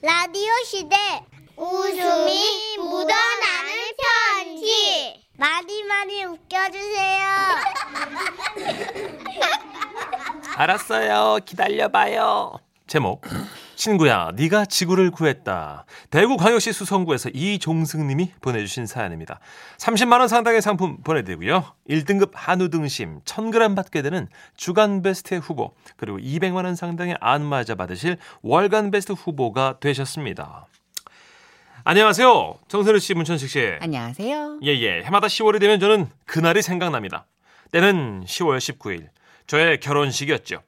라디오 시대 웃음이 묻어나는 편지 많이 많이 웃겨주세요. 알았어요. 기다려봐요. 제목 친구야 네가 지구를 구했다. 대구광역시 수성구에서 이종승님이 보내주신 사연입니다. 30만 원 상당의 상품 보내드리고요. 1등급 한우 등심 1000g 받게 되는 주간 베스트 후보 그리고 200만 원 상당의 안마자 받으실 월간 베스트 후보가 되셨습니다. 안녕하세요. 정선우 씨, 문천식 씨. 안녕하세요. 예 예. 해마다 10월이 되면 저는 그날이 생각납니다. 때는 10월 19일. 저의 결혼식이었죠.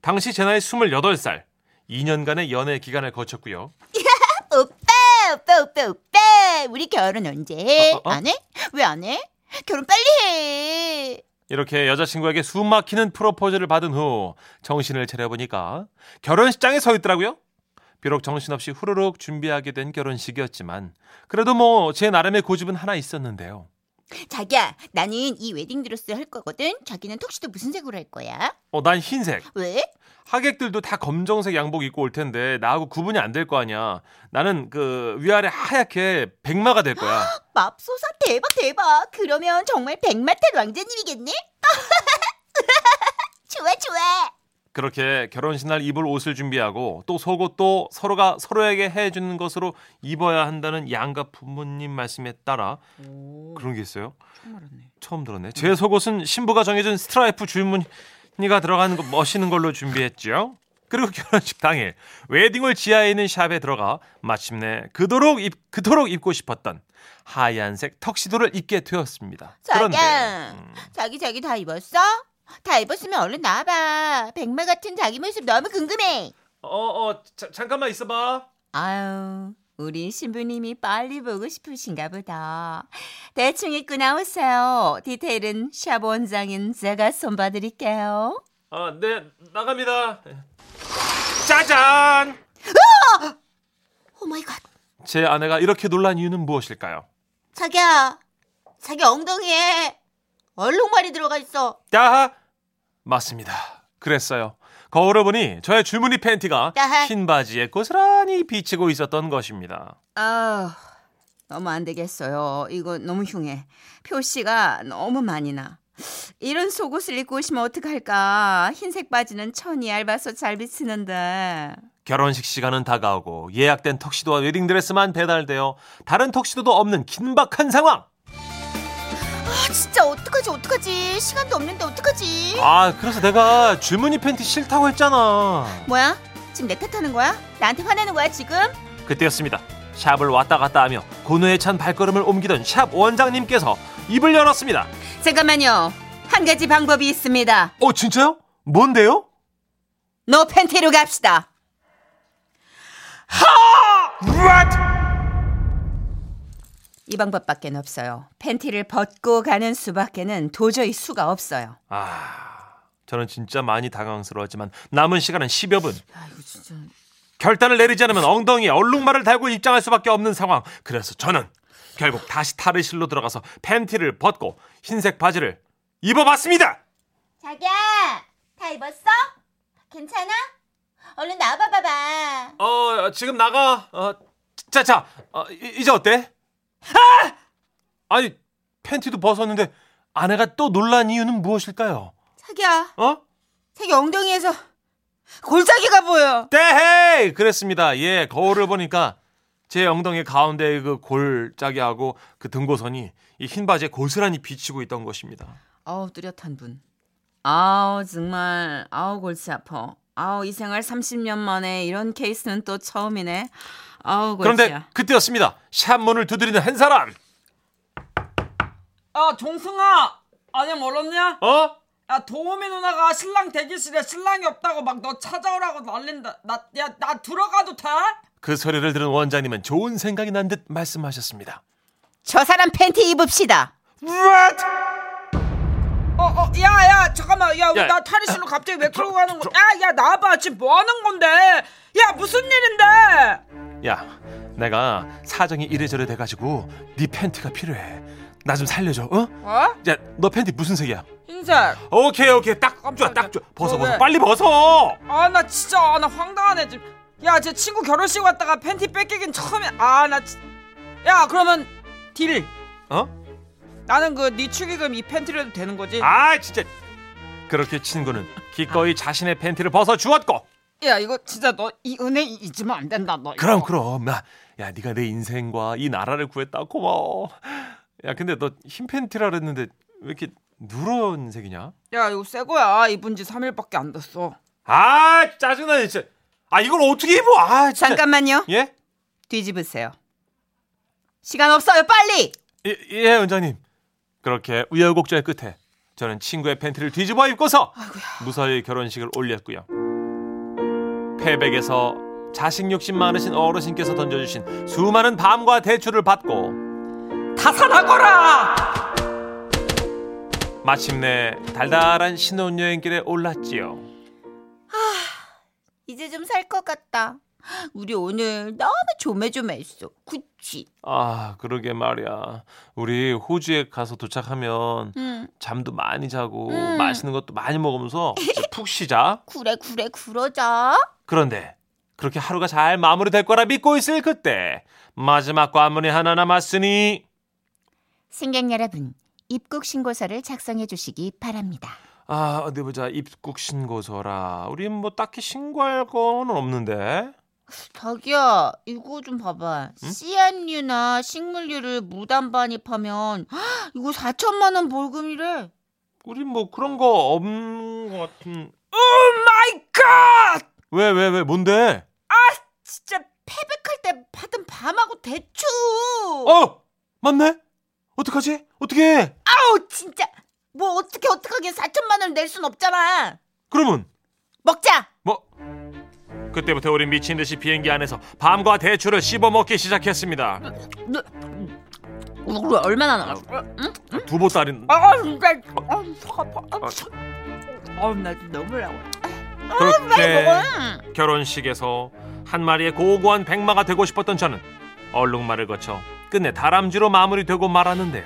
당시 제 나이 28살. 2년간의 연애 기간을 거쳤고요. 오빠, 오빠, 오빠, 오빠. 우리 결혼 언제? 어, 어, 어? 안 해? 왜 안 해? 결혼 빨리 해. 이렇게 여자친구에게 숨 막히는 프로포즈를 받은 후 정신을 차려보니까 결혼식장에 서 있더라고요. 비록 정신없이 후루룩 준비하게 된 결혼식이었지만 그래도 뭐 제 나름의 고집은 하나 있었는데요. 자기야, 나는 이 웨딩 드레스 할 거거든. 자기는 턱시도 무슨 색으로 할 거야? 어, 난 흰색. 왜? 하객들도 다 검정색 양복 입고 올 텐데 나하고 구분이 안 될 거 아니야. 나는 그 위아래 하얗게 백마가 될 거야. 맙소사 대박 대박. 그러면 정말 백마탄 왕자님이겠네? 좋아 좋아. 그렇게 결혼식 날 입을 옷을 준비하고 또 속옷도 서로가 서로에게 해주는 것으로 입어야 한다는 양가 부모님 말씀에 따라 그런 게 있어요. 처음 들었네. 제 속옷은 신부가 정해준 스트라이프 줄무늬 가 들어가는 거 멋있는 걸로 준비했죠. 그리고 결혼식 당일 웨딩홀 지하에 있는 샵에 들어가 마침내 그토록 입 그토록 입고 싶었던 하얀색 턱시도를 입게 되었습니다. 자기야, 음, 자기 자기 다 입었어? 다 입었으면 얼른 나와봐. 백마 같은 자기 모습 너무 궁금해. 어, 어, 자, 잠깐만 있어봐. 아유, 우리 신부님이 빨리 보고 싶으신가 보다. 대충 입고 나오세요. 디테일은 샵 원장인 제가 손봐드릴게요. 아, 네, 나갑니다. 짜잔! Oh my God. 제 아내가 이렇게 놀란 이유는 무엇일까요? 자기야, 자기 엉덩이에 얼룩말이 들어가 있어. 야하! 맞습니다. 그랬어요. 거울을 보니 저의 줄무늬 팬티가. 흰 바지에 고스란히 비치고 있었던 것입니다. 아, 너무 안 되겠어요. 이거 너무 흉해. 표시가 너무 많이 나. 이런 속옷을 입고 오시면 어떡할까? 흰색 바지는 천이 얇아서 잘 비치는데. 결혼식 시간은 다가오고 예약된 턱시도와 웨딩드레스만 배달되어 다른 턱시도도 없는 긴박한 상황. 아, 진짜 어떡하지, 어떡하지? 시간도 없는데 어떡하지? 아, 그래서 내가 줄무늬 팬티 싫다고 했잖아. 뭐야? 지금 내 탓하는 거야? 나한테 화내는 거야, 지금? 그때였습니다. 샵을 왔다 갔다 하며 고뇌에 찬 발걸음을 옮기던 샵 원장님께서 입을 열었습니다. 잠깐만요. 한 가지 방법이 있습니다. 어, 진짜요? 뭔데요? 노 팬티로 갑시다. What? 이 방법밖에 없어요. 팬티를 벗고 가는 수밖에는 도저히 수가 없어요. 아, 저는 진짜 많이 당황스러웠지만 남은 시간은 10여 분. 아이고 진짜. 결단을 내리지 않으면 엉덩이에 얼룩말을 달고 입장할 수밖에 없는 상황. 그래서 저는 결국 다시 탈의실로 들어가서 팬티를 벗고 흰색 바지를 입어봤습니다. 자기야, 다 입었어? 괜찮아? 얼른 나와봐봐봐. 어, 지금 나가. 어, 자, 자, 어, 이- 이제 어때? 아! 아니, 팬티도 벗었는데 아내가 또 놀란 이유는 무엇일까요? 자기야, 어? 자기 엉덩이에서 골짜기가 보여. 떼헤이! 그랬습니다. 예, 거울을 보니까 제 엉덩이 가운데 그 골짜기하고 그 등고선이 이 흰 바지에 고스란히 비치고 있던 것입니다. 아우 뚜렷한 분. 아우 정말 아우 골치 아파. 아우 이 생활 30년 만에 이런 케이스는 또 처음이네. 아우 골치야. 그런데 그때였습니다. 샵 문을 두드리는 한 사람. 야 종승아 아니 멀었냐? 어? 야 도우미 누나가 신랑 대기실에 신랑이 없다고 막 너 찾아오라고 난린다 나야나 들어가도 돼? 그 소리를 들은 원장님은 좋은 생각이 난 듯 말씀하셨습니다. 저 사람 팬티 입읍시다. What? 어어 야야 잠깐만 야 야, 나 탈의실로 갑자기 왜 들어, 끌고 가는. 거야? 야야 나와봐 지금 뭐 하는 건데? 야 무슨 일인데? 야, 내가 사정이 이래저래 돼가지고 네 팬티가 필요해. 나 좀 살려줘. 어? 어? 야, 너 팬티 무슨 색이야? 흰색 오케이, 오케이. 딱 좋아. 딱 좋아. 벗어, 너 벗어. 왜? 빨리 벗어. 아 나 진짜 아, 나 황당하네 지금 야, 제 친구 결혼식 왔다가 팬티 뺏기긴 처음에 아, 나 진- 야, 그러면 딜. 어? 나는 그 네 축의금 이 팬티로 해도 되는 거지? 아 진짜 그렇게 친구는 기꺼이 자신의 팬티를 벗어 주었고 야, 이거 진짜 너 이 은혜 잊으면 안 된다. 너. 그럼 그럼 야, 야 네가 내 인생과 이 나라를 구했다 고마워 야 근데 너 흰 팬티라 그랬는데 왜 이렇게 누런색이냐 야, 이거 새 거야. 입은 지 3일밖에 안 됐어. 아 짜증나 진짜 아 이걸 어떻게 입어 아 진짜 잠깐만요. 예? 뒤집으세요. 시간 없어요. 빨리. 예, 예 원장님 그렇게 우여곡절 끝에 저는 친구의 팬티를 뒤집어 입고서 무사히 결혼식을 올렸고요 패백에서 자식 욕심 많으신 어르신께서 던져주신 수많은 밤과 대추를 받고 타산하거라. 마침내 달달한 신혼여행길에 올랐지요 이제 좀 살 것 같다. 우리 오늘 너무 조매조매했어. 그치? 아 그러게 말이야 우리 호주에 가서 도착하면 응. 잠도 많이 자고 음. 맛있는 것도 많이 먹으면서 푹 쉬자 그래 그래 그러자. 그런데 그렇게 하루가 잘 마무리될 거라 믿고 있을 그때 마지막 관문이 하나 남았으니 승객 여러분, 입국 신고서를 작성해 주시기 바랍니다. 아 어디 보자 입국 신고서라 우린 뭐 딱히 신고할 거는 없는데 자기야, 이거 좀 봐봐. 씨앗류나 식물류를 무단 반입하면 헉, 이거 4천만 원 벌금이래. 우린 뭐 그런 거 없는 것 같은 my God! 왜 왜 왜 뭔데 진짜 패백할 때 받은 밤하고 대추. 어 맞네 어떡하지 어떻게 아우 진짜 뭐 어떻게 어떡하게 4천만 원낼순 없잖아. 그러면 먹자. 뭐 그때부터 우린 미친 듯이 비행기 안에서 밤과 대추를 씹어 먹기 시작했습니다 우리 얼마나 남았어? 두 보따리 아, 진짜. 아, 속 아파. 어, 나 너무 나와. 그렇게 결혼식에서 한 마리의 고고한 백마가 되고 싶었던 저는 얼룩말을 거쳐 끝내 다람쥐로 마무리되고 말았는데요.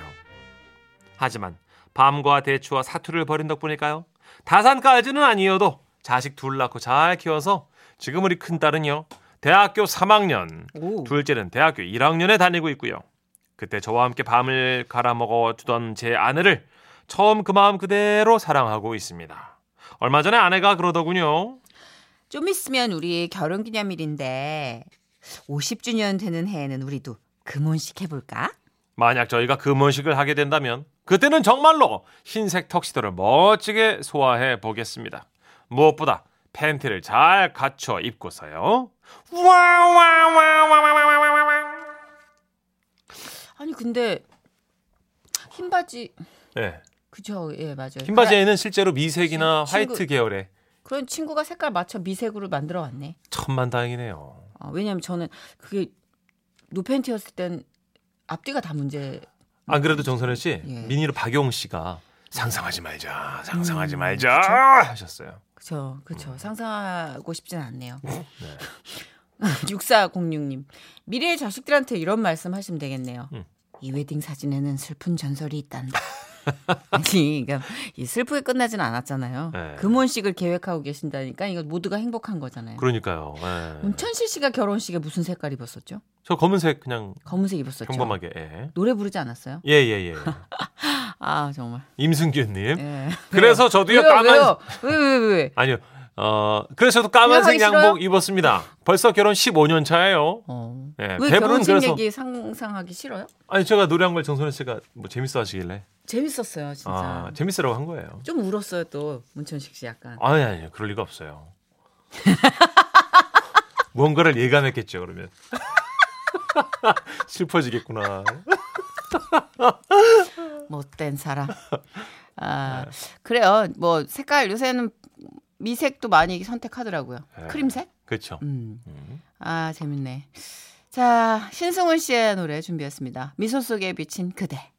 하지만 밤과 대추와 사투를 벌인 덕분일까요? 다산까지는 아니어도 자식 둘 낳고 잘 키워서 지금 우리 큰딸은요 대학교 3학년 오. 둘째는 대학교 1학년에 다니고 있고요. 그때 저와 함께 밤을 갈아먹어 주던 제 아내를 처음 그 마음 그대로 사랑하고 있습니다. 얼마 전에 아내가 그러더군요. 좀 있으면 우리 결혼 기념일인데 50주년 되는 해에는 우리도 금혼식 해볼까? 만약 저희가 금혼식을 하게 된다면 그때는 정말로 흰색 턱시도를 멋지게 소화해 보겠습니다. 무엇보다 팬티를 잘 갖춰 입고서요. 아니 근데 흰 바지. 네. 그죠. 예, 맞아요. 흰 바지에는 실제로 미색이나 친구, 화이트 계열의 그런 친구가 색깔 맞춰 미색으로 만들어 왔네. 천만 다행이네요. 아, 왜냐면 저는 그게 노팬티였을 땐 앞뒤가 다 문제. 안 그래도 정선혜 씨 예. 미니로 박용 씨가 상상하지 말자, 상상하지 음, 말자 그쵸? 하셨어요. 그쵸, 그쵸. 상상하고 싶진 않네요. 네. 6406님. 미래의 자식들한테 이런 말씀 하시면 되겠네요. 음. 이 웨딩 사진에는 슬픈 전설이 있단다. 아니, 그러니까 이 슬프게 끝나진 않았잖아요. 네. 금혼식을 계획하고 계신다니까 이거 모두가 행복한 거잖아요. 그러니까요. 예. 문천실 씨가 결혼식에 무슨 색깔 입었었죠? 저 검은색 그냥 검은색 입었었죠. 평범하게. 예. 노래 부르지 않았어요? 예, 예, 예. 아 정말. 임승규 님. 예. 그래서 저도요 왜요? 까만 왜요? 왜, 왜, 왜, 왜? 아니요. 어 그래서 저도 까만색 싫어요? 양복 입었습니다. 벌써 결혼 15년 차예요. 어. 예, 왜 결혼식 그래서 얘기 상상하기 싫어요? 아니 제가 노래한 걸 정선혜 씨가 뭐 재밌어 하시길래 재밌었어요, 진짜. 아 재밌으라고 한 거예요. 좀 울었어요 또 문천식 씨 약간. 아니 아니 그럴 리가 없어요. 뭔가를 예감했겠죠 그러면 슬퍼지겠구나. 못된 사람. 아 네. 그래요. 뭐 색깔 요새는 미색도 많이 선택하더라고요. 네. 크림색? 그렇죠. 음. 음. 아 재밌네. 자 신승훈 씨의 노래 준비했습니다. 미소 속에 비친 그대.